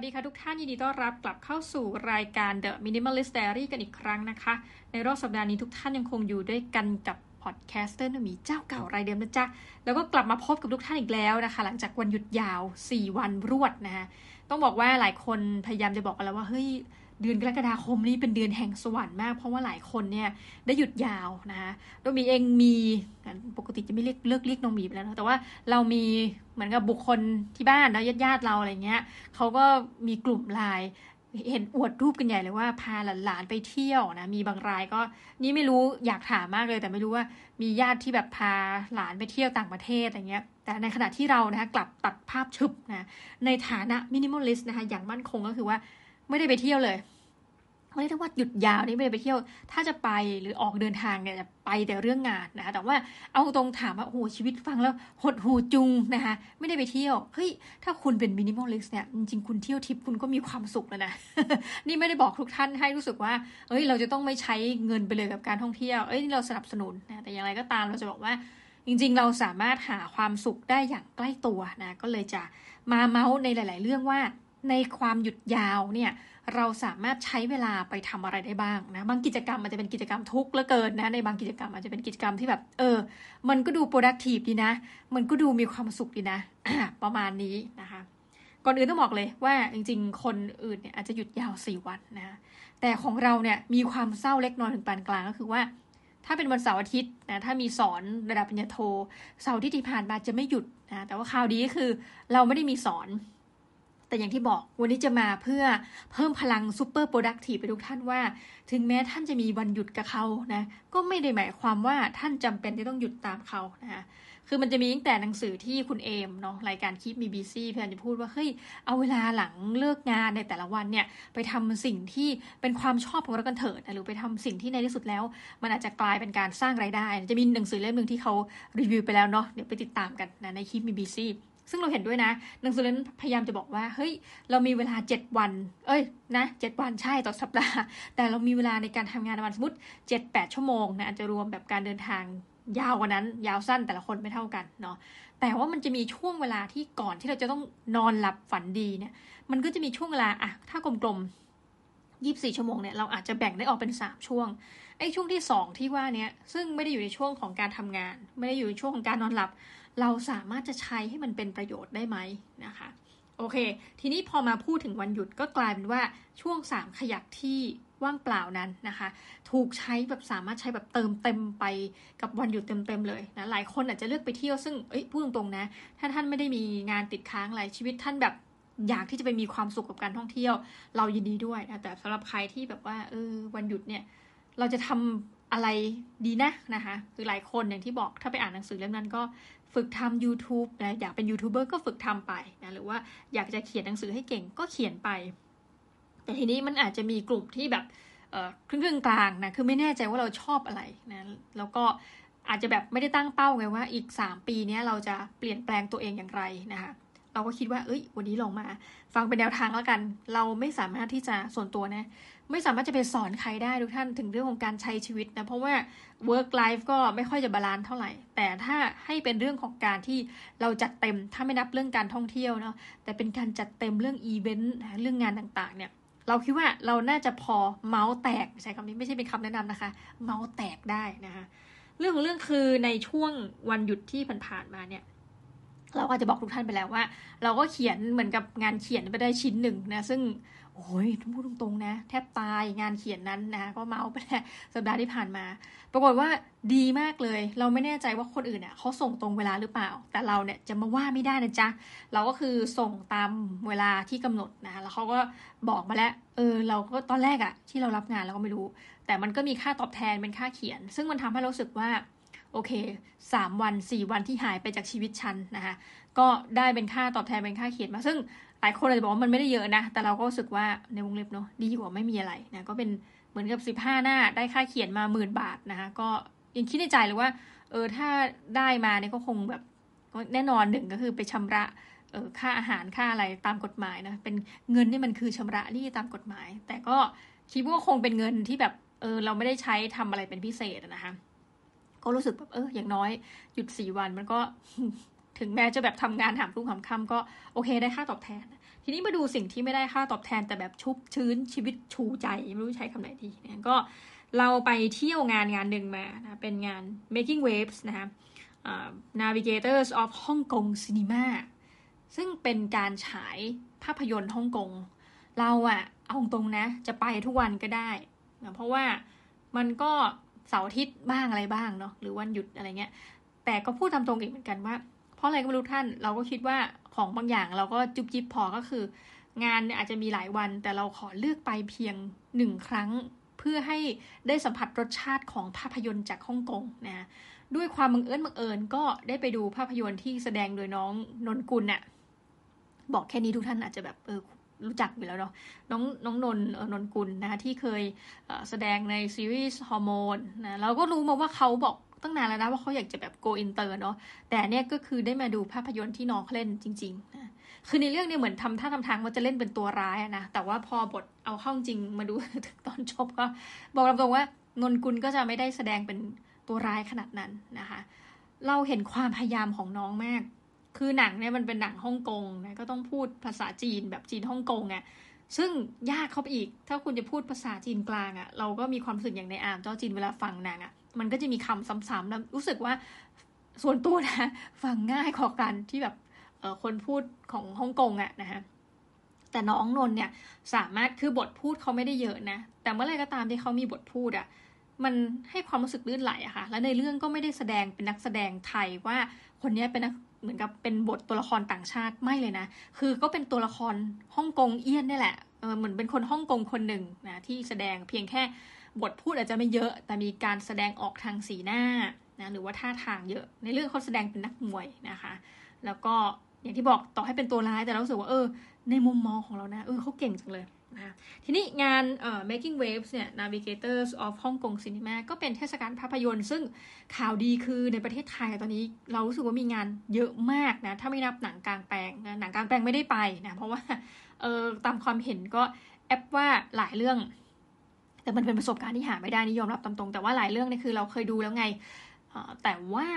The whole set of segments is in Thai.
สวัสดีค่ะทุกท่านยินดีต้อนรับกลับเข้าสู่รายการ The Minimalist Diary กันอีกครั้งนะคะ ในรอบสัปดาห์นี้ทุกท่านยังคงอยู่ด้วยกันกับ podcaster น้องมีเจ้าเก่ารายเดิมนะจ๊ะ แล้วก็กลับมาพบกับทุกท่านอีกแล้วนะคะ หลังจากวันหยุดยาว 4 วันรวดนะคะต้องบอกว่าหลายคนพยายามจะบอกกันแล้วว่าเฮ้ย เดือนกรกฎาคมนี้เป็นเดือนแห่งสวรรค์มาก เพราะว่าหลายคนเนี่ยได้หยุดยาวนะคะโดยมีเองมีปกติจะไม่เรียกเลิกเรียกน้องมีไปแล้วนะแต่ว่าเรามีเหมือนกับบุคคลที่บ้านแล้วญาติญาติเราอะไรเงี้ยเขาก็มีกลุ่มไลน์เห็นอวดรูปกันใหญ่เลยว่าพาหลานๆไปเที่ยวนะ มีบางรายก็นี่ไม่รู้อยากถามมากเลย แต่ไม่รู้ว่ามีญาติที่แบบพาหลานไปเที่ยวต่างประเทศอะไรเงี้ย แต่ในขณะที่เรานะคะกลับตัดภาพชึบนะในฐานะ minimalist นะคะอย่างมั่นคงก็คือว่า ไม่ได้ไปเที่ยวเลยไม่ได้ว่าหยุดยาวนี่ไม่ได้ไปเที่ยว ถ้าจะไปหรือออกเดินทางเนี่ยจะไปแต่เรื่องงานนะคะ แต่ว่าเอาตรงถามว่าโอ้โหชีวิตฟังแล้วหดหู่จุงนะคะ ไม่ได้ไปเที่ยว เฮ้ย ถ้าคุณเป็น minimalist เนี่ย จริงๆ คุณเที่ยวทิพย์คุณก็มีความสุขแล้วนะ นี่ไม่ได้บอกทุกท่านให้รู้สึกว่า เอ้ย เราจะต้องไม่ใช้เงินไปเลยกับการท่องเที่ยว เอ้ย เราสนับสนุนนะ แต่อย่างไรก็ตามเราจะบอกว่า จริง ๆ เราสามารถหาความสุขได้อย่างใกล้ตัวนะ ก็เลยจะมาเมาส์ในหลาย ๆ เรื่องว่า ในความหยุดยาวเนี่ยเราสามารถใช้เวลาไปทำอะไรได้บ้างนะบางกิจกรรมมันจะเป็นกิจกรรมทุกข์เหลือเกินนะในบางกิจกรรมอาจจะเป็นกิจกรรมที่แบบ เออ มันก็ดู productive ดีนะ มันก็ดูมีความสุขดีนะประมาณนี้นะคะก่อนอื่นต้องบอกเลยว่าจริง ๆ คนอื่นเนี่ยอาจจะหยุดยาวสี่วันนะแต่ของเราเนี่ยมีความเศร้าเล็กน้อยถึงปานกลางก็คือว่า ถ้าเป็นวันเสาร์อาทิตย์นะถ้ามีสอนระดับปริญญาโทเสาร์ที่ที่ผ่านมาจะไม่หยุดนะแต่ว่าข่าวดีก็คือเราไม่ได้มีสอน แต่อย่างที่บอกวันนี้จะมาเพื่อเพิ่มพลัง super productive ไปทุกท่านว่า ถึงแม้ท่านจะมีวันหยุดกับเขานะก็ไม่ได้หมายความว่าท่านจำเป็นที่ต้องหยุดตามเขานะคะคือมันจะมีตั้งแต่หนังสือที่คุณเอมเนาะรายการคีปมีบีซี่พยายามจะพูดว่าเฮ้ยเอาเวลาหลังเลิกงานในแต่ละวันเนี่ยไปทำสิ่งที่เป็นความชอบของเรากันเถิดนะหรือไปทำสิ่งที่ในที่สุดแล้ว มันอาจจะกลายเป็นการสร้างรายได้ จะมีหนังสือเล่มหนึ่งที่เขารีวิวไปแล้วเนาะเดี๋ยวไปติดตามกันนะในคีปมีบีซี่ ซึ่งเราเห็นด้วยนะหนังสือเล่มพยายามจะบอกว่า เฮ้ย เรามีเวลาเจ็ดวัน เอ้ย นะเจ็ดวันใช่ต่อสัปดาห์ แต่เรามีเวลาในการทำงานวันสมมติเจ็ดแปดชั่วโมงนะอาจจะรวมแบบการเดินทางยาวกว่านั้น ยาวสั้นแต่ละคนไม่เท่ากันเนาะแต่ว่ามันจะมีช่วงเวลาที่ก่อนที่เราจะต้องนอนหลับฝันดีเนี่ย มันก็จะมีช่วงเวลาอะถ้ากลมๆยี่บสี่ชั่วโมงเนี่ยเราอาจจะแบ่งได้ออกเป็นสามช่วงไอ้ช่วงที่สองที่ว่าเนี้ยซึ่งไม่ได้อยู่ในช่วงของการทำงาน ไม่ได้อยู่ในช่วงของการนอนหลับ เราสามารถจะใช้ให้มันเป็นประโยชน์ได้ไหมนะคะโอเค ทีนี้พอมาพูดถึงวันหยุดก็กลายเป็นว่าช่วง 3 ขยักที่ว่างเปล่านั้นนะคะ ถูกใช้แบบสามารถใช้แบบเติมเต็มไปกับวันหยุดเต็มๆเลยนะหลายคนอาจจะเลือกไปเที่ยวซึ่งเอ้ยพูดตรงๆนะ ถ้าท่านไม่ได้มีงานติดค้างอะไรชีวิตท่านแบบอยากที่จะไปมีความสุขกับการท่องเที่ยว เรายินดีด้วยนะแต่สำหรับใครที่แบบว่าเออวันหยุดเนี่ย เราจะทำอะไรดีนะนะคะ คือหลายคนอย่างที่บอกถ้าไปอ่านหนังสือเล่มนั้นก็ ฝึกทำ YouTube นะอยากเป็นยูทูบเบอร์ก็ฝึกทำไปนะหรือว่าอยากจะเขียนหนังสือให้เก่งก็เขียนไป แต่ทีนี้มันอาจจะมีกลุ่มที่แบบครึ่งครึ่งกลางนะคือไม่แน่ใจว่าเราชอบอะไรนะแล้วก็อาจจะแบบไม่ได้ตั้งเป้าไงว่าอีก 3 ปีนี้เราจะเปลี่ยนแปลงตัวเองอย่างไรนะคะเราก็คิดว่าเอ้ยวันนี้ลองมา ฟังเป็นแนวทางแล้วกัน เราไม่สามารถที่จะส่วนตัวนะ ไม่สามารถจะไปสอนใครได้ทุกท่านถึงเรื่องของการใช้ชีวิตนะ เพราะว่า work life ก็ไม่ค่อยจะ balance เท่าไหร่ แต่ถ้าให้เป็นเรื่องของการที่เราจัดเต็ม ถ้าไม่นับเรื่องการท่องเที่ยวเนาะแต่เป็นการจัดเต็มเรื่องอีเวนต์เรื่องงานต่างๆ เนี่ยเราคิดว่าเราน่าจะพอเมาส์แตกใช้คำนี้ไม่ใช่เป็นคำแนะนำนะคะ เมาส์แตกได้นะคะเรื่องของเรื่องคือในช่วงวันหยุดที่ผ่านๆมาเนี่ย เราก็จะบอกทุกท่านไปแล้วว่า เราก็เขียนเหมือนกับงานเขียนไปได้ชิ้นหนึ่งนะซึ่งโอ้ยพูดตรงๆนะ แทบตายงานเขียนนั้นนะ ก็เมาไปแล้สัปดาห์ที่ผ่านมา ปรากฏว่าดีมากเลย เราไม่แน่ใจว่าคนอื่นอะเขาส่งตรงเวลาหรือเปล่า แต่เราเนี่ยจะมาว่าไม่ได้นะจ๊ะ เราก็คือส่งตามเวลาที่กำหนดนะ แล้วเขาก็บอกมาแล้ว เออ เราก็ตอนแรกอะ ที่เรารับงานเราก็ไม่รู้ แต่มันก็มีค่าตอบแทนเป็นค่าเขียน ซึ่งมันทำให้เราสึกว่า โอเคสามวันสี่วันที่หายไปจากชีวิตฉันนะคะก็ได้เป็นค่าตอบแทนเป็นค่าเขียนมา ซึ่งหลายคนอาจจะบอกว่ามันไม่ได้เยอะนะ แต่เราก็รู้สึกว่าในวงเล็บเนาะดีกว่าไม่มีอะไรนะก็เป็นเหมือนกับสิบห้าหน้าได้ค่าเขียนมาหมื่นบาทนะคะก็ยังคิดในใจเลยว่า เออถ้าได้มาเนี่ยก็คงแบบแน่นอนหนึ่งก็คือไปชำระเออค่าอาหารค่าอะไรตามกฎหมายนะเป็นเงินนี่มันคือชำระนี่ตามกฎหมาย แต่ก็คิดว่าคงเป็นเงินที่แบบเออเราไม่ได้ใช้ทำอะไรเป็นพิเศษนะคะ ก็รู้สึกแบบเอออย่างน้อยหยุดสี่วันมันก็ถึงแม้จะแบบทำงานหามรุ่งหามค่ำก็โอเคได้ค่าตอบแทนทีทีนี้มาดูสิ่งที่ไม่ได้ค่าตอบแทนแต่แบบชุบชื้นชีวิตชูใจ ไม่รู้ใช้คำไหนดีนะก็เราไปเที่ยวงานงานหนึ่งมานะเป็นงาน making waves นะคะ navigators of Hong Kong cinema ซึ่งเป็นการฉายภาพยนตร์ฮ่องกง เราอะเอาตรงนะ จะไปทุกวันก็ได้นะเพราะว่ามันก็ เสาร์อาทิตย์บ้างอะไรบ้างเนาะหรือวันหยุดอะไรเงี้ย แต่ก็พูดตามตรงอีกเหมือนกันว่า เพราะอะไรก็ไม่รู้ท่าน เราก็คิดว่าของบางอย่างเราก็จุบจิบพอก็คือ งานเนี่ยอาจจะมีหลายวัน แต่เราขอเลือกไปเพียงหนึ่งครั้ง เพื่อให้ได้สัมผัสรสชาติของภาพยนตร์จากฮ่องกงนะด้วยความบังเอิญบังเอิญก็ได้ไปดูภาพยนตร์ที่แสดงโดยน้องนนกุลน่ะบอกแค่นี้ทุกท่านอาจจะแบบเออ รู้จักอยู่แล้วเนาะน้องน้องนนนนกุลนะคะที่เคยแสดงในซีรีส์ฮอร์โมนนะเราก็รู้มาว่าเขาบอกตั้งนานแล้วนะว่าเขาอยากจะแบบ go inter เนาะแต่เนี่ยก็คือได้มาดูภาพยนตร์ที่น้องเล่นจริงๆนะคือในเรื่องเนี่ยเหมือนทำท่าทำทางว่าจะเล่นเป็นตัวร้ายนะแต่ว่าพอบทเอาเข้าจริงมาดูตอนจบก็ บอกตรงๆว่านนกุลก็จะไม่ได้แสดงเป็นตัวร้ายขนาดนั้นนะคะ เราเห็นความพยายามของน้องมาก คือหนังเนี่ยมันเป็นหนังฮ่องกงนะก็ต้องพูดภาษาจีนแบบจีนฮ่องกงอะ่ะซึ่งยากเข้าไปอีก ถ้าคุณจะพูดภาษาจีนกลางอะ่ะ เราก็มีความรู้สึกอย่างในอามเจ้าจีนเวลาฟังนางอะ่ะ มันก็จะมีคำซ้ำๆแล้วรู้สึกว่าส่วนตัวนะฟังง่ายขอกันที่แบบเออคนพูดของฮ่องกงอะ่ะนะฮะแต่น้องนนเนี่ยสามารถคือบทพูดเขาไม่ได้เยอะนะ แต่เมื่อไรก็ตามที่เขามีบทพูดอะ่ะมันให้ความรู้สึกลื่นไหลอะค่ะ และในเรื่องก็ไม่ได้แสดงเป็นนักแสดงไทยว่าคนนี้เป็น เหมือนกับเป็นบทตัวละครต่างชาติไม่เลยนะ คือก็เป็นตัวละครฮ่องกงเอี้ยนนี่แหละเออเหมือนเป็นคนฮ่องกงคนหนึ่งนะที่แสดงเพียงแค่บทพูดอาจจะไม่เยอะ แต่มีการแสดงออกทางสีหน้านะหรือว่าท่าทางเยอะ ในเรื่องเขาแสดงเป็นนักมวยนะคะ แล้วก็อย่างที่บอกต่อให้เป็นตัวร้ายแต่เราสึกว่าเออ ในมุมมองของเรานะเออเขาเก่งจังเลย นะทีนี้งานเอ่อ making waves เนี่ย navigators of Hong Kong cinema ก็เป็นเทศกาลภาพยนตร์ ซึ่งข่าวดีคือในประเทศไทยตอนนี้เรารู้สึกว่ามีงานเยอะมากนะ ถ้าไม่นับหนังกลางแปลงนะหนังกลางแปลงไม่ได้ไปนะ เพราะว่าเออตามความเห็นก็แอปว่าหลายเรื่อง แต่มันเป็นประสบการณ์ที่หาไม่ได้นิยอมรับตามตรง แต่ว่าหลายเรื่องนี่คือเราเคยดูแล้วไง แต่ว่า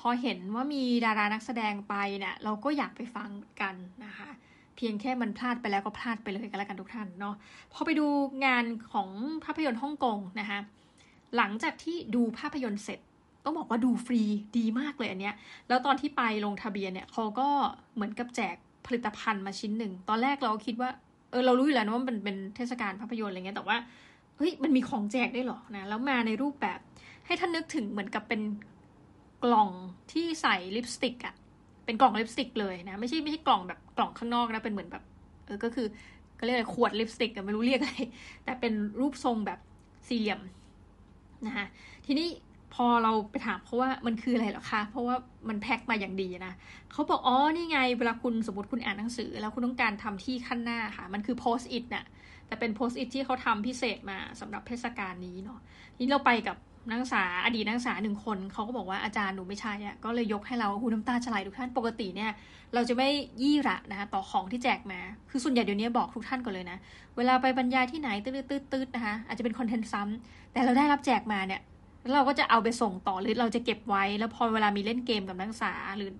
พอเห็นว่ามีดารานักแสดงไปเนี่ยเราก็อยากไปฟังกันนะคะ เพียงแค่มันพลาดไปแล้วก็พลาดไปเลยกันแล้วกันทุกท่านเนาะพอไปดูงานของภาพยนตร์ฮ่องกงนะคะหลังจากที่ดูภาพยนตร์เสร็จต้องบอกว่าดูฟรีดีมากเลยอันเนี้ย แล้วตอนที่ไปลงทะเบียนเนี่ยเขาก็เหมือนกับแจกผลิตภัณฑ์มาชิ้นหนึ่ง ตอนแรกเราคิดว่าเออเรารู้อยู่แล้วนะว่ามันเป็นเทศกาลภาพยนตร์อะไรเงี้ยแต่ว่าเฮ้ยมันมีของแจกได้หรอนะแล้วมาในรูปแบบให้ท่านนึกถึงเหมือนกับเป็นกล่องที่ใส่ลิปสติกอะ เป็นกล่องลิปสติกเลยนะ ไม่ใช่ไม่ใช่กล่องแบบกล่องข้างนอกนะ เป็นเหมือนแบบ เออ ก็คือก็เรียกอะไรขวดลิปสติกไม่รู้เรียกอะไร แต่เป็นรูปทรงแบบสี่เหลี่ยมนะคะทีนี้พอเราไปถามเขาว่ามันคืออะไรหรอคะ เพราะว่ามันแพ็คมาอย่างดีนะเขาบอกอ๋อนี่ไงเวลาคุณสมมติคุณอ่านหนังสือ แล้วคุณต้องการทำที่ขั้นหน้าค่ะ มันคือโพสต์อิทน่ะแต่เป็นโพสต์อิทที่เขาทำพิเศษมาสำหรับเทศกาลนี้เนาะนี่เราไปกับ นักศึกษาอดีตนักศึกษาหนึ่งคนเขาก็บอกว่าอาจารย์หนูไม่ใช่อะก็เลยยกให้เราหูน้ำตาฉลายทุกท่านปกติเนี่ย เราจะไม่ยี่ระนะคะต่อของที่แจกมา คือส่วนใหญ่เดี๋ยวนี้บอกทุกท่านก่อนเลยนะ เวลาไปบรรยายที่ไหนตืดตืดตืดนะคะอาจจะเป็นคอนเทนต์ซ้ำแต่เราได้รับแจกมาเนี่ยเราก็จะเอาไปส่งต่อหรือเราจะเก็บไว้ แล้วพอเวลามีเล่นเกมกับนักศึกษาหรือ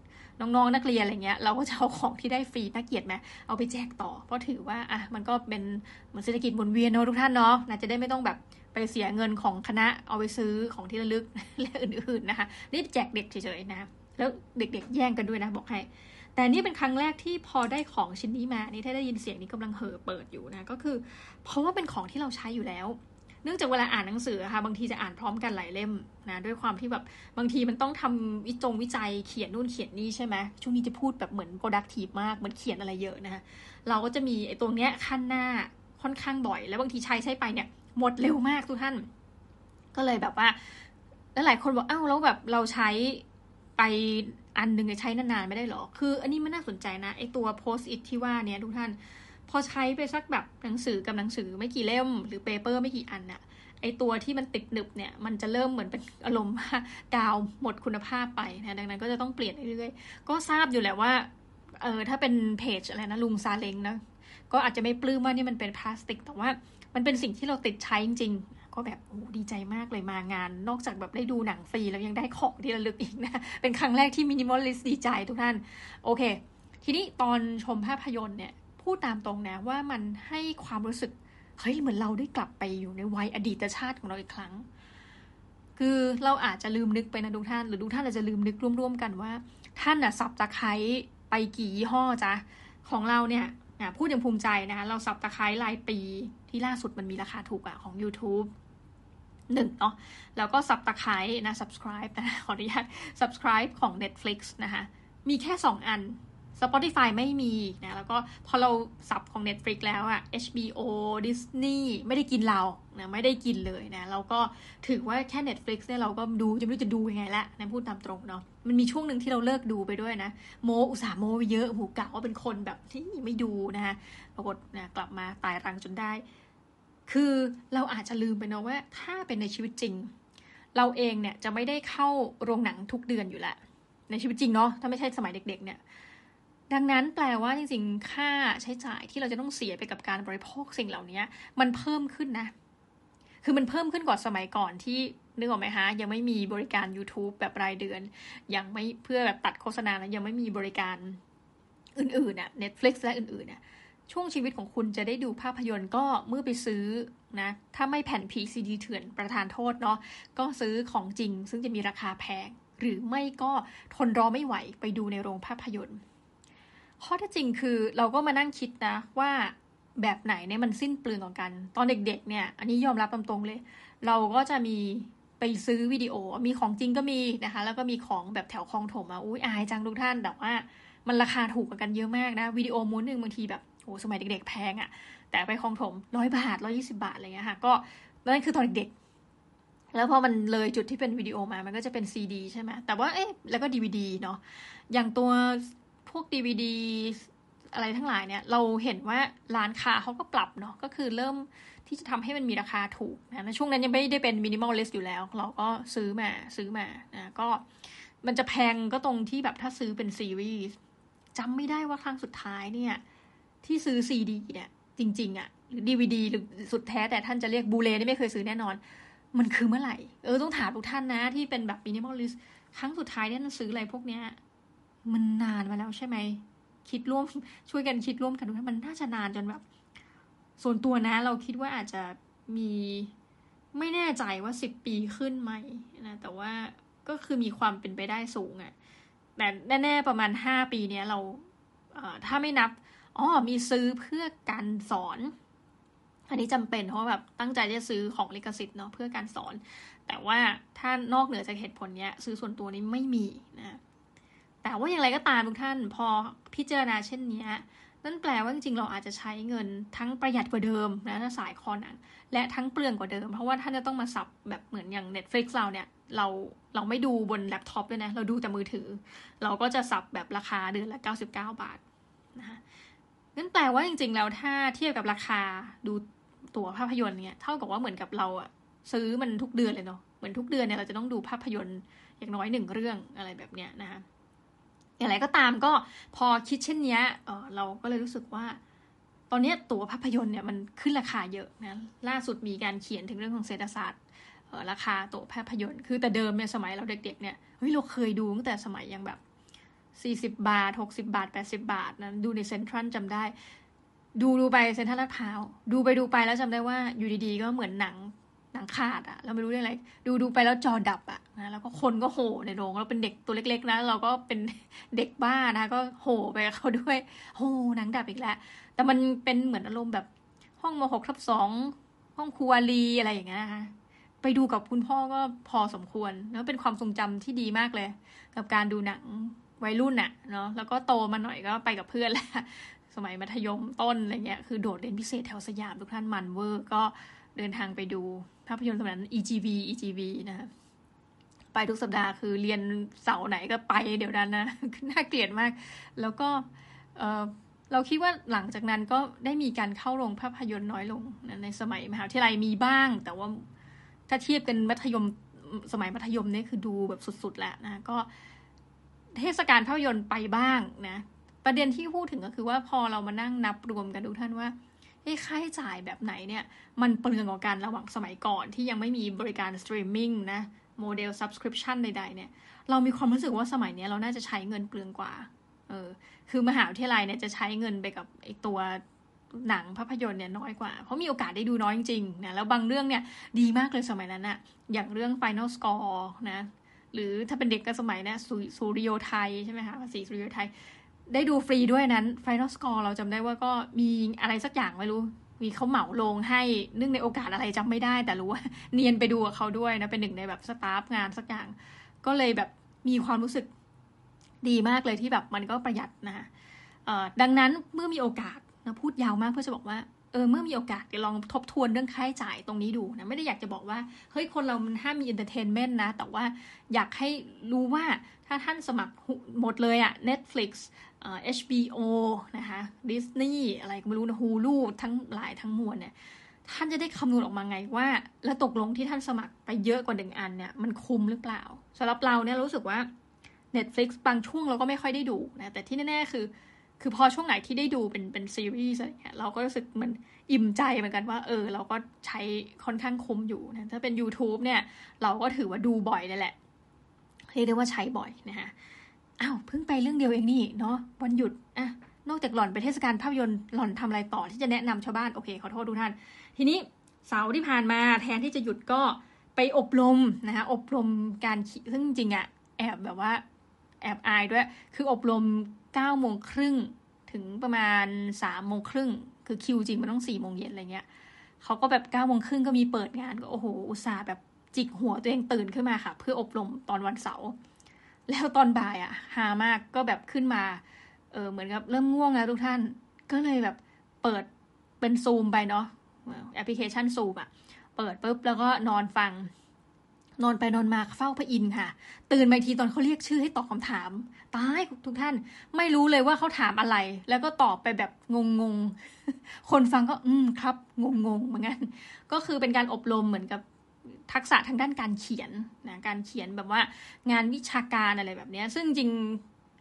น้องๆ นักเรียนอะไรเงี้ยเราก็จะเอาของที่ได้ฟรีน่าเกียดไหมเอาไปแจกต่อ เพราะถือว่าอะมันก็เป็นเหมือนเศรษฐกิจหมุนเวียนเนาะทุกท่านเนาะนะจะได้ไม่ต้องแบบ ไปเสียเงินของคณะเอาไปซื้อของที่ระลึกและอื่นๆนะคะนี่แจกเด็กเฉยๆนะแล้วเด็กๆ แย่งกันด้วยนะบอกให้ แต่นี่เป็นครั้งแรกที่พอได้ของชิ้นนี้มานี่ถ้าได้ยินเสียงนี้กำลังเห่อเปิดอยู่นะก็คือ เพราะว่าเป็นของที่เราใช้อยู่แล้ว เนื่องจากเวลาอ่านหนังสือค่ะบางทีจะอ่านพร้อมกันหลายเล่มนะด้วยความที่แบบบางทีมันต้องทำวิจงวิจัยเขียนนู่นเขียนนี่ใช่ไหมช่วงนี้จะพูดแบบเหมือน productive มากเหมือนเขียนอะไรเยอะนะคะเราก็จะมีไอ้ตรงเนี้ยขั้นหน้าค่อนข้างบ่อย แล้วบางทีใช้ใช้ไปเนี่ย หมดเร็วมากทุกท่าน ก็เลยแบบว่าแล้วหลายคนบอกอ้าวแล้วแบบเราใช้ไปอันหนึ่งใช้นานๆไม่ได้หรอ คืออันนี้มันน่าสนใจนะไอตัวโพสต์อิทที่ว่าเนี่ยทุกท่าน พอใช้ไปสักแบบหนังสือกับหนังสือไม่กี่เล่ม หรือเปเปอร์ไม่กี่อันน่ะไอตัวที่มันติดหนึบเนี่ยมันจะเริ่มเหมือนเป็นอารมณ์ว่ากาวหมดคุณภาพไปนะดังนั้นก็จะต้องเปลี่ยนเรื่อยๆ ก็ทราบอยู่แหละว่าเออถ้าเป็นเพจอะไรนะลุงซาเล้งนะก็อาจจะไม่ปลื้มว่านี่มันเป็นพลาสติกแต่ว่า มันเป็นสิ่งที่เราติดใช้จริงๆ ก็แบบโอ้ดีใจมากเลยมางาน นอกจากแบบได้ดูหนังฟรีแล้วยังได้ของที่ระลึกอีกนะ เป็นครั้งแรกที่มินิมอลลิสดีใจทุกท่าน โอเค ทีนี้ตอนชมภาพยนตร์เนี่ย พูดตามตรงนะว่ามันให้ความรู้สึก เฮ้ย เหมือนเราได้กลับไปอยู่ในวัยอดีตชาติของเราอีกครั้ง คือเราอาจจะลืมนึกไปนะทุกท่าน หรือทุกท่านอาจจะลืมนึกร่วมๆกันว่า ท่านอะสับตะไคร้ไปกี่ยี่ห้อจ้ะของเราเนี่ย พูดอย่างภูมิใจนะคะเราสับตะไคร้รายปีที่ล่าสุดมันมีราคาถูกอะของ YouTube หนึ่งเนาะแล้วก็สับตะไคร้นะ subscribe นะขออนุญาต subscribe ของ Netflix นะคะมีแค่สองอัน Spotify ไม่มีนะแล้วก็พอเราสับของ Netflix แล้วอะ HBO Disney ไม่ได้กินเรานะไม่ได้กินเลยนะแล้วก็ถือว่าแค่ Netflix เนี่ยเราก็ดูจะไม่รู้จะดูยังไงละนะพูดตามตรงเนาะมันมีช่วงหนึ่งที่เราเลิกดูไปด้วยนะ โมอุตส่าหโมไปเยอะหูกะว่าเป็นคนแบบที่ไม่ดูนะคะปรากฏนะกลับมาตายรังจนได้ คือเราอาจจะลืมไปเนาะว่า ถ้าเป็นในชีวิตจริง เราเองเนี่ยจะไม่ได้เข้าโรงหนังทุกเดือนอยู่แล้วในชีวิตจริงเนาะถ้าไม่ใช่สมัยเด็ก ๆ เนี่ย ดังนั้นแปลว่าจริงๆ ค่าใช้จ่ายที่เราจะต้องเสียไปกับการบริโภคสิ่งเหล่านี้มันเพิ่มขึ้นนะ คือมันเพิ่มขึ้นกว่าสมัยก่อนที่นึกออกไหมคะยังไม่มีบริการ YouTube แบบรายเดือน ยังไม่เพื่อแบบตัดโฆษณาแล้วยังไม่มีบริการอื่นๆน่ะ Netflix และอื่นๆน่ะช่วงชีวิตของคุณจะได้ดูภาพยนตร์ก็เมื่อไปซื้อนะ ถ้าไม่แผ่น PCD เถื่อนประทานโทษเนาะก็ซื้อของจริงซึ่งจะมีราคาแพง หรือไม่ก็ทนรอไม่ไหวไปดูในโรงภาพยนตร์ ข้อที่จริงคือเราก็มานั่งคิดนะว่าแบบไหนเนี่ยมันสิ้นเปลืองกว่ากัน ตอนเด็กๆ เนี่ย อันนี้ยอมรับตรงๆเลย เราก็จะมีไปซื้อวิดีโอ มีของจริงก็มีนะคะ แล้วก็มีของแบบแถวคลองถมอะอุ้ยอายจังทุกท่าน แต่ว่ามันราคาถูกกันเยอะมากนะ วิดีโอม้วนหนึ่งบางทีแบบโอ้สมัยเด็กๆ แพงอะ่ะ แต่ไปคลองถมร้อยบาทร้อยี่สิบาทอะไรเงี้ยค่ะ ก็นั่นคือตอนเด็กๆ แล้วพอมันเลยจุดที่เป็นวิดีโอมา มันก็จะเป็นซีดีใช่ไหมแต่ว่าเอ๊ะแล้วก็ดีวดีเนาะ อย่างตัว วก DVD อะไรทั้งหลายเนี่ย เราเห็นว่าร้านค้าเขาก็ปรับเนาะก็คือเริ่มที่จะทำให้มันมีราคาถูกนะช่วงนั้นยังไม่ได้เป็นมินิมอลเลสอยู่แล้ว เราก็ซื้อมาซื้อมานะก็มันจะแพงก็ตรงที่แบบถ้าซื้อเป็นซีรีส์จำไม่ได้ว่าครั้งสุดท้ายเนี่ย ที่ซื้อซีดีเนี่ยจริง ๆอะ่ะหรือดีวดีหรือสุดแท้แต่ท่านจะเรียกบูเลนี่ไม่เคยซื้อแน่นอน มันคือเมื่อไหร่ เออต้องถามทุกท่านนะที่เป็นแบบ minimalist ครั้งสุดท้ายเนี่ยซื้ออะไรพวกเนี้ย มันนานมาแล้วใช่ไหม คิดร่วมช่วยกันคิดร่วมกันดูมันน่าจะนานจนแบบ ส่วนตัวนะ เราคิดว่าอาจจะมีไม่แน่ใจว่าสิบปีขึ้นไหมนะแต่ว่าก็คือมีความเป็นไปได้สูงอะ่ะแต่แน่ๆประมาณห้าปีเนี้ยเราเออถ้าไม่นับอ๋อมีซื้อเพื่อการสอน อันนี้จำเป็นเพราะแบบตั้งใจจะซื้อของลิขสิทธิ์เนาะเพื่อการสอน แต่ว่าถ้านอกเหนือจากเหตุผลเนี้ย ซื้อส่วนตัวนี้ไม่มีนะ แต่ว่าอย่างไรก็ตามทุกท่านพอพิจารณาเช่นนี้นั่นแปลว่าจริงๆเราอาจจะใช้เงินทั้งประหยัดกว่าเดิมนะถ้าสายคอหนัง และทั้งเปลืองกว่าเดิม เพราะว่าท่านจะต้องมาสับแบบเหมือนอย่าง Netflix เราเนี่ยเราเราไม่ดูบนแล็ปท็อปด้วยนะ เราดูแต่มือถือ เราก็จะสับแบบราคาเดือนละ 99 บาทนะคะนั่นแปลว่าจริง ๆ แล้วถ้าเทียบกับราคาดูตั๋วภาพยนตร์เนี่ยเท่ากับว่าเหมือนกับเราอะซื้อมันทุกเดือนเลยเนาะเหมือนทุกเดือนเนี่ยเราจะต้องดูภาพยนตร์อย่างน้อยหนึ่งเรื่องอะไรแบบเนี้ยนะคะ อย่างไรก็ตามก็พอคิดเช่นนี้เเราก็เลยรู้สึกว่า ตอนนี้ตั๋วภาพยนตร์เนี่ยมันขึ้นราคาเยอะนะล่าสุดมีการเขียนถึงเรื่องของเศรษฐศาสตร์ราคาตั๋วภาพยนตร์ คือแต่เดิมเนี่ยสมัยเราเด็กๆเนี่ยเฮ้ยเราเคยดูตั้งแต่สมัยยังแบบสี่สิบาทหกสิบาทแปดสิบาทนะดูในเซ็นทรัลจำได้ ดูดูไปเซ็นทรัลลาดพร้าวดูไปดูไปแล้วจำได้ว่าอยู่ดีๆ ก็เหมือนหนัง หนังขาดอะเราไม่รู้เรื่องอะไร ดูดูไปแล้วจอดับอะนะแล้วก็คนก็โห่ในโรงเราเป็นเด็กตัวเล็ก ๆ นะ เราก็เป็นเด็กบ้านะ ก็โห่ไปเขาด้วยโห่หนังดับอีกแล้ว แต่มันเป็นเหมือนอารมณ์แบบห้องมหกทับสองห้องครัวรีอะไรอย่างเงี้ยนะคะไปดูกับคุณพ่อก็พอสมควร แล้วเป็นความทรงจำที่ดีมากเลย กับการดูหนังวัยรุ่นน่ะเนาะแล้วก็โตมาหน่อยก็ไปกับเพื่อนแหละสมัยมัธยมต้นอะไรเงี้ยคือโดดเรียนพิเศษแถวสยามทุกท่านมันเวอร์ก็เดินทางไปดู ภาพยนตร์สมัยนั้น EGV EGV นะไปทุกสัปดาห์คือเรียนเสาร์ไหนก็ไปเดี๋ยวนั้นนะน่าเกลียดมาก แล้วก็เออเราคิดว่าหลังจากนั้นก็ได้มีการเข้าโรงภาพยนตร์น้อยลงนะในสมัยมหาวิทยาลัยมีบ้าง แต่ว่าถ้าเทียบกันมัธยมสมัยมัธยมเนี่ยคือดูแบบสุดๆแหละนะก็เทศกาลภาพยนตร์ไปบ้างนะ ประเด็นที่พูดถึงก็คือว่าพอเรามานั่งนับรวมกันดูท่านว่า ค่าใช้จ่ายแบบไหนเนี่ย มันเปลืองกว่ากันระหว่างสมัยก่อนที่ยังไม่มีบริการสตรีมมิ่งนะโมเดล subscription ใดๆเนี่ย เรามีความรู้สึกว่าสมัยนี้เราน่าจะใช้เงินเปลืองกว่า เออ คือมหาวิทยาลัยเนี่ยจะใช้เงินไปกับไอตัวหนังภาพยนตร์เนี่ยน้อยกว่า เพราะมีโอกาสได้ดูน้อยจริงๆนะ แล้วบางเรื่องเนี่ยดีมากเลยสมัยนั้นอะอย่างเรื่อง Final Score นะ หรือถ้าเป็นเด็กก็สมัยนะสูริโยไทยใช่ไหมคะภาษีสุริโยไทย ได้ดูฟรีด้วยนั้น Final Score เราจำได้ว่าก็มีอะไรสักอย่างไม่รู้ มีเขาเหมาลงให้เนื่องในโอกาสอะไรจำไม่ได้ แต่รู้ว่าเนียนไปดูกับเขาด้วยนะเป็นหนึ่งในแบบสตาฟงานสักอย่าง ก็เลยแบบมีความรู้สึกดีมากเลยที่แบบมันก็ประหยัดนะคะดังนั้นเมื่อมีโอกาสนะพูดยาวมากเพื่อจะบอกว่าเออเมื่อมีโอกาสเดี๋ยวลองทบทวนเรื่องค่าใช้จ่ายตรงนี้ดูนะไม่ได้อยากจะบอกว่าเฮ้ยคนเรามันห้ามมี entertainment นะ แต่ว่าอยากให้รู้ว่าถ้าท่านสมัครหมดเลยอะ Netflix HBO นะคะ Disney อะไรก็ไม่รู้นะ Hulu ทั้งหลายทั้งมวลเนี่ย ท่านจะได้คำนวณออกมาไงว่า แล้วตกลงที่ท่านสมัครไปเยอะกว่าหนึ่งอันเนี่ย มันคุ้มหรือเปล่าสำหรับเราเนี่ยรู้สึกว่า Netflix บางช่วงเราก็ไม่ค่อยได้ดูนะแต่ที่แน่ๆคือ คือพอช่วงไหนที่ได้ดูเป็นเป็นซีรีส์อะไรเงี้ยเราก็รู้สึกมันอิ่มใจเหมือนกันว่า เออ เราก็ใช้ค่อนข้างคุ้มอยู่นะถ้าเป็น YouTube เนี่ย เราก็ถือว่าดูบ่อยนั่นแหละเรียกได้ว่าใช้บ่อยนะฮะ อ้าวเพิ่งไปเรื่องเดียวเองนี่เนาะวันหยุดอะนอกจากหล่อนไปเทศกาลภาพยนตร์หล่อนทำอะไรต่อที่จะแนะนำชาวบ้านโอเคขอโทษทุกท่าน ทีนี้เสาร์ที่ผ่านมาแทนที่จะหยุดก็ไปอบรมนะคะอบรมการซึ่งจริงอะแอบแบบว่าแอบอายด้วย คืออบรมเก้าโมงครึ่งถึงประมาณสามโมงครึ่งคือคิวจริงมันต้องสี่โมงเย็นอะไรเงี้ยเขาก็แบบเก้าโมงครึ่งก็มีเปิดงานก็โอ้โหอุตส่าห์แบบจิกหัวตัวเองตื่นขึ้นมาค่ะ เพื่ออบรมตอนวันเสาร์ แล้วตอนบ่ายอะหามากก็แบบขึ้นมา เออเหมือนกับเริ่มง่วงแล้วทุกท่าน ก็เลยแบบเปิดเป็นซูมไปเนาะแอปพลิเคชันซูมอะเปิดปุ๊บแล้วก็นอนฟัง นอนไปนอนมาเฝ้าพระอินทร์ค่ะ ตื่นมาทีตอนเขาเรียกชื่อให้ตอบคำถามตายทุกท่าน ไม่รู้เลยว่าเขาถามอะไร แล้วก็ตอบไปแบบงงๆคนฟังก็อืมครับ งงๆเหมือนกันก็คือเป็นการอบรมเหมือนกับ ทักษะทางด้านการเขียนนะการเขียนแบบว่างานวิชาการอะไรแบบนี้ซึ่งจริง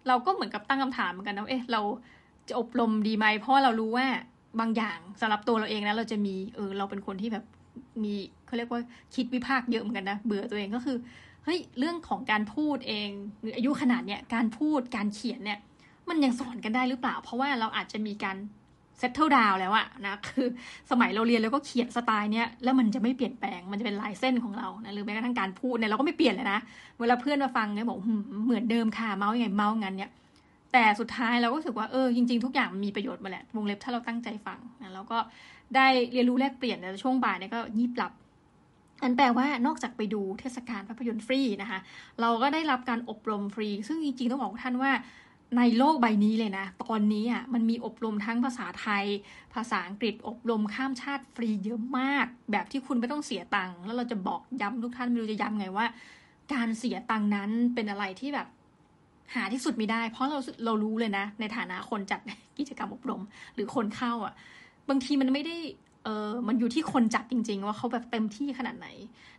เราก็เหมือนกับตั้งคำถามเหมือนกันนะเอ๊ะเราจะอบรมดีไหมเพราะเรารู้ว่าบางอย่างสำหรับตัวเราเองนะเราจะมีเออเราเป็นคนที่แบบมีเขาเรียกว่าคิดวิพากษ์เยอะเหมือนกันนะเบื่อตัวเองก็คือเฮ้ยเรื่องของการพูดเองหรืออายุขนาดเนี้ยการพูดการเขียนเนี่ยมันยังสอนกันได้หรือเปล่า เพราะว่าเราอาจจะมีการ เซตเทิลดาวแล้วอะนะคือสมัยเราเรียนแล้วก็เขียนสไตล์เนี้ยแล้วมันจะไม่เปลี่ยนแปลงมันจะเป็นลายเส้นของเรานะหรือแม้กระทั่งการพูดเนี่ยเราก็ไม่เปลี่ยนเลยนะเวลาเพื่อนมาฟังเนี่ยบอกเหมือนเดิมค่ะเมาส์ยังไงเมาส์งั้นเนี่ยแต่สุดท้ายเราก็รู้สึกว่าเออจริง ๆ ทุกอย่างมีประโยชน์มาแหละวงเล็บถ้าเราตั้งใจฟังนะแล้วก็ได้เรียนรู้แลกเปลี่ยนในช่วงบ่ายเนี่ยก็ยีบหลับอันแปลว่านอกจากไปดูเทศกาลภาพยนตร์ฟรีนะคะ เราก็ได้รับการอบรมฟรี ซึ่งจริงๆต้องบอกท่านว่า ในโลกใบนี้เลยนะ ตอนนี้อะมันมีอบรมทั้งภาษาไทย ภาษาอังกฤษอบรมข้ามชาติฟรีเยอะมาก แบบที่คุณไม่ต้องเสียตังค์แล้วเราจะบอกย้ำทุกท่านไม่รู้จะย้ำไงว่า การเสียตังค์นั้นเป็นอะไรที่แบบหาที่สุดไม่ได้ เพราะเราเรารู้เลยนะ ในฐานะคนจัดกิจกรรมอบรม หรือคนเข้าอะ บางทีมันไม่ได้เออมันอยู่ที่คนจัดจริง ๆ ว่าเขาแบบเต็มที่ขนาดไหน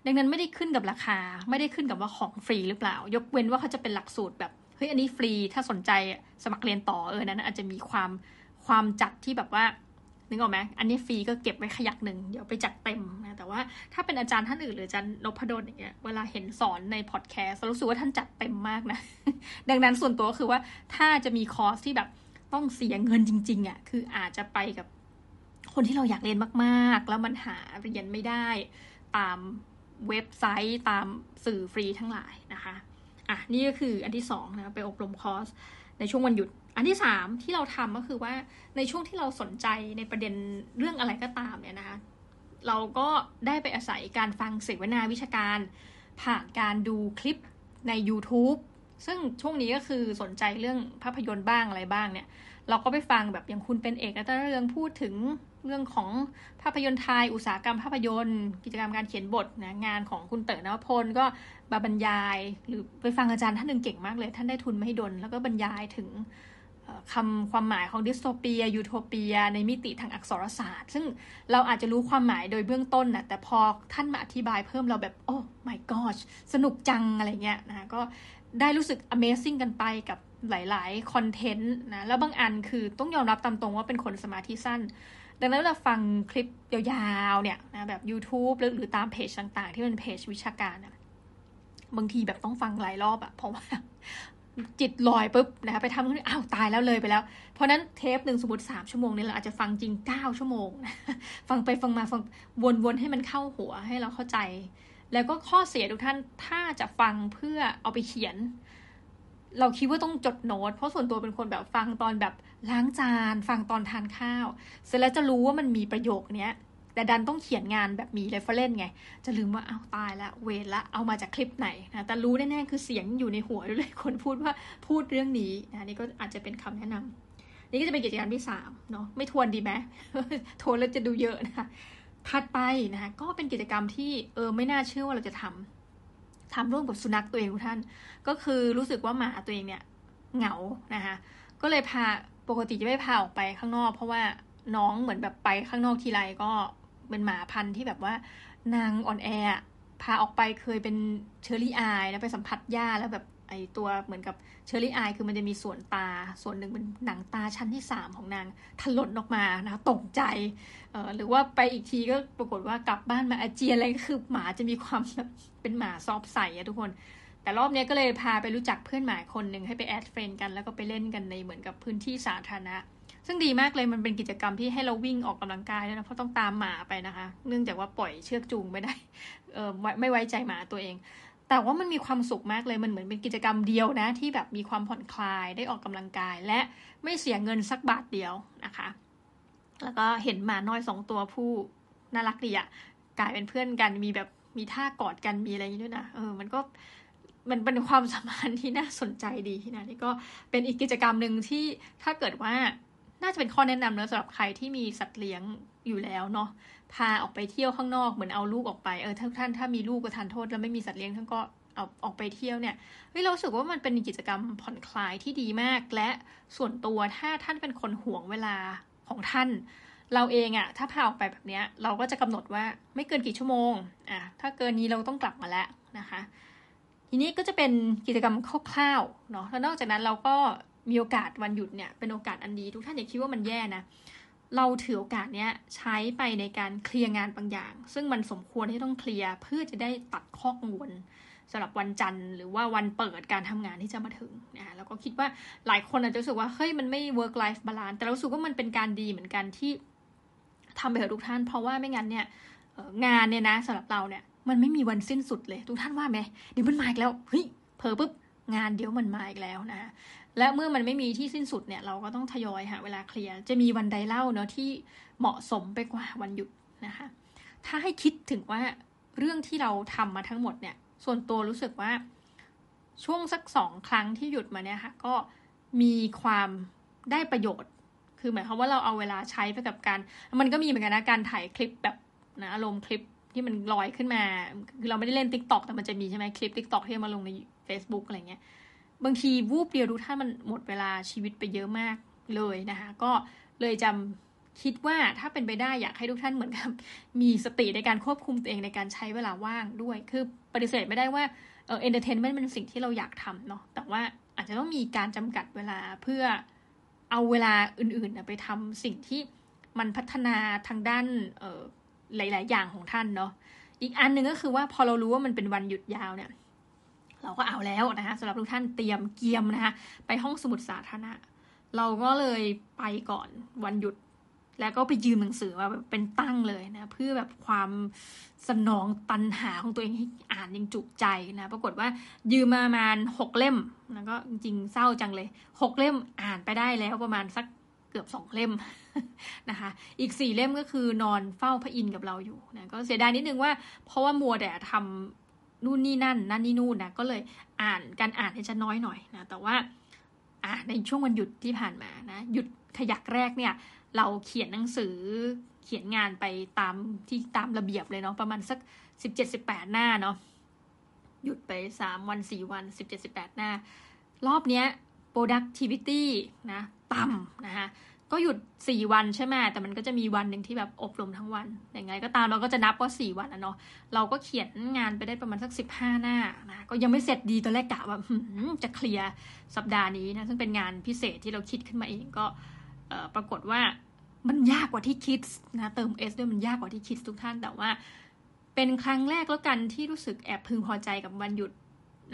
ดังนั้นไม่ได้ขึ้นกับราคา ไม่ได้ขึ้นกับว่าของฟรีหรือเปล่า ยกเว้นว่าเขาจะเป็นหลักสูตรแบบ เฮ้ยอันนี้ฟรีถ้าสนใจสมัครเรียนต่อเออนั้นอาจจะมีความความจัดที่แบบว่านึกออกไหมอันนี้ฟรีก็เก็บไว้ขยักหนึ่งเดี๋ยวไปจัดเต็มนะแต่ว่าถ้าเป็นอาจารย์ท่านอื่นหรืออาจารย์นพดลอย่างเงี้ยเวลาเห็นสอนในพอดแคสต์รู้สึกว่าท่านจัดเต็มมากนะ ดังนั้นส่วนตัวก็คือว่าถ้าจะมีคอร์สที่แบบต้องเสียเงินจริงๆอะคืออาจจะไปกับคนที่เราอยากเรียนมากๆ แล้วมันหาเรียนไม่ได้ตามเว็บไซต์ตามสื่อฟรีทั้งหลายนะคะ อะนี่ก็คืออันที่สองนะไปอบรมคอร์สในช่วงวันหยุด อันที่สามที่เราทำก็คือว่าในช่วงที่เราสนใจในประเด็นเรื่องอะไรก็ตามเนี่ยนะคะเราก็ได้ไปอาศัยการฟังเสวนาวิชาการ ผ่านการดูคลิปใน YouTube ซึ่งช่วงนี้ก็คือสนใจเรื่องภาพยนตร์บ้างอะไรบ้างเนี่ย เราก็ไปฟังแบบอย่างคุณเป็นเอกนัตเรืองพูดถึง เรื่องของภาพยนตร์ไทย อุตสาหกรรมภาพยนตร์ กิจกรรมการเขียนบทนะงานของคุณเต๋อนวพลก็มาบรรยาย หรือไปฟังอาจารย์ท่านหนึ่งเก่งมากเลย ท่านได้ทุนไม่ให้ดน แล้วก็บรรยายถึงคำความหมายของดิสโทเปีย ยูโทเปีย ในมิติทางอักษรศาสตร์ ซึ่งเราอาจจะรู้ความหมายโดยเบื้องต้นนะแต่พอท่านมาอธิบายเพิ่มเราแบบ โอ้ my gosh สนุกจังอะไรเงี้ยนะก็ได้รู้สึก amazing กันไปกับหลาย ๆ คอนเทนต์นะ แล้วบางอันคือต้องยอมรับตามตรงว่าเป็นคนสมาธิสั้น ดังนั้นเราฟังคลิปยาวๆเนี่ยนะแบบ YouTube หรือหรือตามเพจต่างๆ ที่เป็นเพจวิชาการนะบางทีแบบต้องฟังหลายรอบอะเพราะว่าจิตลอยปุ๊บนะคะไปทำนู่นอ้าวตายแล้วเลยไปแล้ว เพราะนั้นเทปหนึ่งสมมติสามชั่วโมงเนี่ยเราอาจจะฟังจริงเก้าชั่วโมงนะฟังไปฟังมาฟังวนๆให้มันเข้าหัวให้เราเข้าใจ แล้วก็ข้อเสียทุกท่านถ้าจะฟังเพื่อเอาไปเขียน เราคิดว่าต้องจดโน้ต เพราะส่วนตัวเป็นคนแบบฟังตอนแบบล้างจาน ฟังตอนทานข้าว เสร็จแล้วจะรู้ว่ามันมีประโยคเนี้ยแต่ดันต้องเขียนงานแบบมีเรฟเฟรนไง จะลืมว่าเอาตายละเวรละเอามาจากคลิปไหนนะแต่รู้แน่ๆคือเสียงอยู่ในหัวด้วยเลยคนพูดว่าพูดเรื่องนี้นะนี่ก็อาจจะเป็นคำแนะนำนี่ก็จะเป็นกิจกรรมที่สามเนาะไม่ทวนดีไหมทวนแล้วจะดูเยอะนะคะถัดไปนะคะก็เป็นกิจกรรมที่เออไม่น่าเชื่อว่าเราจะทำ ทำร่วมกับสุนัขตัวเองทุกท่าน ก็คือรู้สึกว่าหมาตัวเองเนี่ยเหงานะคะก็เลยพาปกติจะไม่พาออกไปข้างนอก เพราะว่าน้องเหมือนแบบไปข้างนอกทีไรก็เป็นหมาพันธุ์ที่แบบว่านางอ่อนแอพาออกไปเคยเป็น cherry eye แล้วไปสัมผัสหญ้าแล้วแบบ ไอตัวเหมือนกับ cherry eye คือมันจะมีส่วนตาส่วนหนึ่งเป็นหนังตาชั้นที่สามของนางถลนออกมานะตกใจเออหรือว่าไปอีกทีก็ปรากฏว่ากลับบ้านมาอาเจียนอะไรก็คือหมาจะมีความแบบเป็นหมา soft ใสอะทุกคน แต่รอบนี้ก็เลยพาไปรู้จักเพื่อนหมาคนหนึ่งให้ไป add friend กัน แล้วก็ไปเล่นกันในเหมือนกับพื้นที่สาธารณะซึ่งดีมากเลยมันเป็นกิจกรรมที่ให้เราวิ่งออกกำลังกายด้วยนะเพราะต้องตามหมาไปนะคะ เนื่องจากว่าปล่อยเชือกจูงไม่ได้เออไม่ไว้ใจหมาตัวเอง แต่ว่ามันมีความสุขมากเลยมันเหมือนเป็นกิจกรรมเดียวนะ ที่แบบมีความผ่อนคลายได้ออกกำลังกาย และไม่เสียเงินสักบาทเดียวนะคะ แล้วก็เห็นหมาน้อยสองตัวผู้น่ารักดีอะกลายเป็นเพื่อนกันมีแบบมีท่ากอดกันมีอะไรอย่างนี้ด้วยนะเออมันก็มันเป็นความสัมพันธ์ที่น่าสนใจดีนะนี่ก็เป็นอีกกิจกรรมหนึ่งที่ถ้าเกิดว่าน่าจะเป็นข้อแนะนำเนะสำหรับใครที่มีสัตว์เลี้ยงอยู่แล้วเนาะ พาออกไปเที่ยวข้างนอกเหมือนเอาลูกออกไปเออถ้าท่านถ้ามีลูกก็ทานโทษแล้วไม่มีสัตว์เลี้ยงท่านก็เอาออกไปเที่ยวเนี่ยเฮ้ยเราสึกว่ามันเป็นกิจกรรมผ่อนคลายที่ดีมาก และส่วนตัวถ้าท่านเป็นคนห่วงเวลาของท่าน เราเองอะถ้าพาออกไปแบบเนี้ย เราก็จะกำหนดว่าไม่เกินกี่ชั่วโมงอะถ้าเกินนี้เราต้องกลับมาแล้วนะคะ ทีนี้ก็จะเป็นกิจกรรมคร่าวๆเนาะแล้วนอกจากนั้นเราก็มีโอกาสวันหยุดเนี่ยเป็นโอกาสอันดีทุกท่านอย่าคิดว่ามันแย่นะ เราถือโอกาสเนี้ยใช้ไปในการเคลียร์งานบางอย่าง ซึ่งมันสมควรที่ต้องเคลียร์เพื่อจะได้ตัดข้อกังวลสำหรับวันจันทร์หรือว่าวันเปิดการทำงานที่จะมาถึงนะแล้วก็คิดว่าหลายคนอาจจะรู้สึกว่าเฮ้ยมันไม่ work life balance แต่เราสึกว่ามันเป็นการดีเหมือนกันที่ทำไปเถอะทุกท่าน เพราะว่าไม่งั้นเนี่ยงานเนี่ยนะสำหรับเราเนี่ยมันไม่มีวันสิ้นสุดเลย ทุกท่านว่าไหมเดี๋ยวมันมาอีกแล้วเฮ้ยเผลอปุ๊บงานเดี๋ยวมันมาอีกแล้วนะ และเมื่อมันไม่มีที่สิ้นสุดเนี่ยเราก็ต้องทยอยหาเวลาเคลียร์จะมีวันใดเล่าเนาะที่เหมาะสมไปกว่าวันหยุดนะคะ ถ้าให้คิดถึงว่าเรื่องที่เราทำมาทั้งหมดเนี่ย ส่วนตัวรู้สึกว่าช่วงสักสองครั้งที่หยุดมาเนี่ยค่ะ ก็มีความได้ประโยชน์ คือหมายความว่าเราเอาเวลาใช้ไปกับการ มันก็มีเหมือนกันนะการถ่ายคลิปแบบนะอารมณ์คลิปที่มันลอยขึ้นมา คือเราไม่ได้เล่น TikTok แต่มันจะมีใช่ไหมคลิป TikTok ที่มาลงใน Facebook อะไรเงี้ย บางทีวูบเดียวทุกท่านมันหมดเวลาชีวิตไปเยอะมากเลยนะคะ ก็เลยจำคิดว่าถ้าเป็นไปได้อยากให้ทุกท่านเหมือนกับมีสติในการควบคุมตัวเองในการใช้เวลาว่างด้วย คือปฏิเสธไม่ได้ว่าเออ entertainment เป็นสิ่งที่เราอยากทำเนาะแต่ว่าอาจจะต้องมีการจำกัดเวลาเพื่อเอาเวลาอื่นๆไปทำสิ่งที่มันพัฒนาทางด้านหลาย ๆ อย่างของท่านเนาะอีกอันหนึ่งก็คือว่าพอเรารู้ว่ามันเป็นวันหยุดยาวเนี่ย เราก็เอาแล้วนะคะสำหรับทุกท่านเตรียมเกียมนะคะไปห้องสมุดสาธารณะ เราก็เลยไปก่อนวันหยุด แล้วก็ไปยืมหนังสือมาแบบเป็นตั้งเลยนะ เพื่อแบบความสนองตันหาของตัวเองให้อ่านยังจุใจนะปรากฏว่ายืมมาประมาณหกเล่มแล้วก็จริงเศร้าจังเลยหกเล่มอ่านไปได้แล้วประมาณสักเกือบสองเล่มนะคะ อีกสี่เล่มก็คือนอนเฝ้าพระอินทร์กับเราอยู่นะก็เสียดายนิดนึงว่าเพราะว่ามัวแต่ทำ นู่นนี่นั่นนั่นนี่นู่นนะก็เลยอ่านการอ่านจะน้อยหน่อยนะแต่ว่าอ่าในช่วงวันหยุดที่ผ่านมานะหยุดขยักแรกเนี่ย เราเขียนหนังสือเขียนงานไปตามที่ตามระเบียบเลยเนาะประมาณสักสิบเจ็ดสิบแปดหน้าเนาะหยุดไปสามวันสี่วันสิบเจ็ดสิบแปดหน้า รอบเนี้ย productivity นะต่ำนะคะ ก็หยุดสี่วันใช่ไหมแต่มันก็จะมีวันหนึ่งที่แบบอบรมทั้งวันอย่างไรก็ตามเราก็จะนับว่าสี่วันนะเนาะเราก็เขียนงานไปได้ประมาณสักสิบห้าหน้านะก็ยังไม่เสร็จดีตอนแรกกะว่าจะเคลียร์สัปดาห์นี้นะซึ่งเป็นงานพิเศษที่เราคิดขึ้นมาเองก็ปรากฏว่ามันยากกว่าที่คิดนะเติม S ด้วยมันยากกว่าที่คิดทุกท่านแต่ว่า เป็นครั้งแรกแล้วกันที่รู้สึกแอบพึงพอใจกับวันหยุด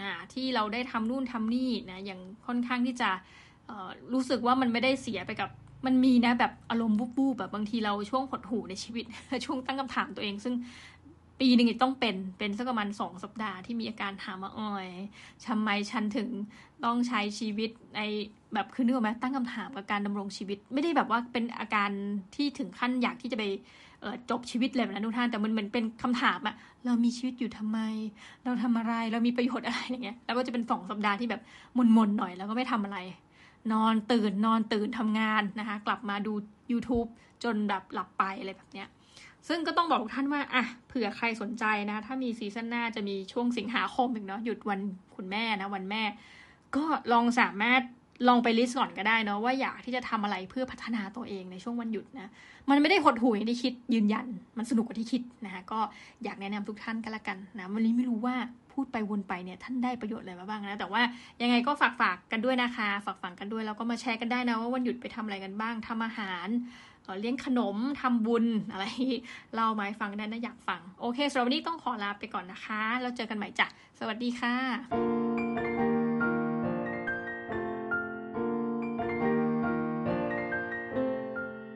นะที่เราได้ทำนู่นทำนี่นะอย่างค่อนข้างที่จะรู้สึกว่ามันไม่ได้เสียไปกับ มันมีนะแบบอารมณ์บูบๆแบบบางทีเราช่วงหดหูในชีวิต ช่วงตั้งคำถามตัวเอง ซึ่งปีหนึ่งต้องเป็นเป็นสักประมาณสองสัปดาห์ที่มีอาการถามว่าอ้อยทำไมฉันถึงต้องใช้ชีวิตในแบบคือนึกออกไหมตั้งคำถามกับการดำรงชีวิต ไม่ได้แบบว่าเป็นอาการที่ถึงขั้นอยากที่จะไปจบชีวิตเลยนะทุกท่านแต่มันเหมือนเป็นคำถามอะเรามีชีวิตอยู่ทำไม เราทำอะไรเรามีประโยชน์อะไรอย่างเงี้ยแล้วก็จะเป็นสองสัปดาห์ที่แบบมนๆหน่อยแล้วก็ไม่ทำอะไร นอนตื่นนอนตื่นทำงานนะคะ กลับมาดู YouTube จนแบบหลับไปอะไรแบบเนี้ยซึ่งก็ต้องบอกทุกท่านว่าอะเผื่อใครสนใจนะ ถ้ามีซีซั่นหน้าจะมีช่วงสิงหาคมอีกเนาะหยุดวันคุณแม่นะ วันแม่ ก็ลองสามารถ ลองไป list ก่อนก็ได้เนาะว่าอยากที่จะทำอะไรเพื่อพัฒนาตัวเองในช่วงวันหยุดนะ มันไม่ได้หดหู่อย่างที่คิดยืนยัน มันสนุกกว่าที่คิดนะคะก็อยากแนะนำทุกท่านก็แล้วกันนะวันนี้ไม่รู้ว่าพูดไปวนไปเนี่ยท่านได้ประโยชน์อะไรมาบ้างนะแต่ว่ายังไงก็ฝากฝากกันด้วยนะคะ ฝากฝังกันด้วยแล้วก็มาแชร์กันได้นะว่าวันหยุดไปทำอะไรกันบ้างทำอาหารเลี้ยงขนมทำบุญอะไรเล่ามาให้ฟังได้นะอยากฟังโอเคสำหรับวันนี้ต้องขอลาไปก่อนนะคะ แล้วเจอกันใหม่จ้ะสวัสดีค่ะ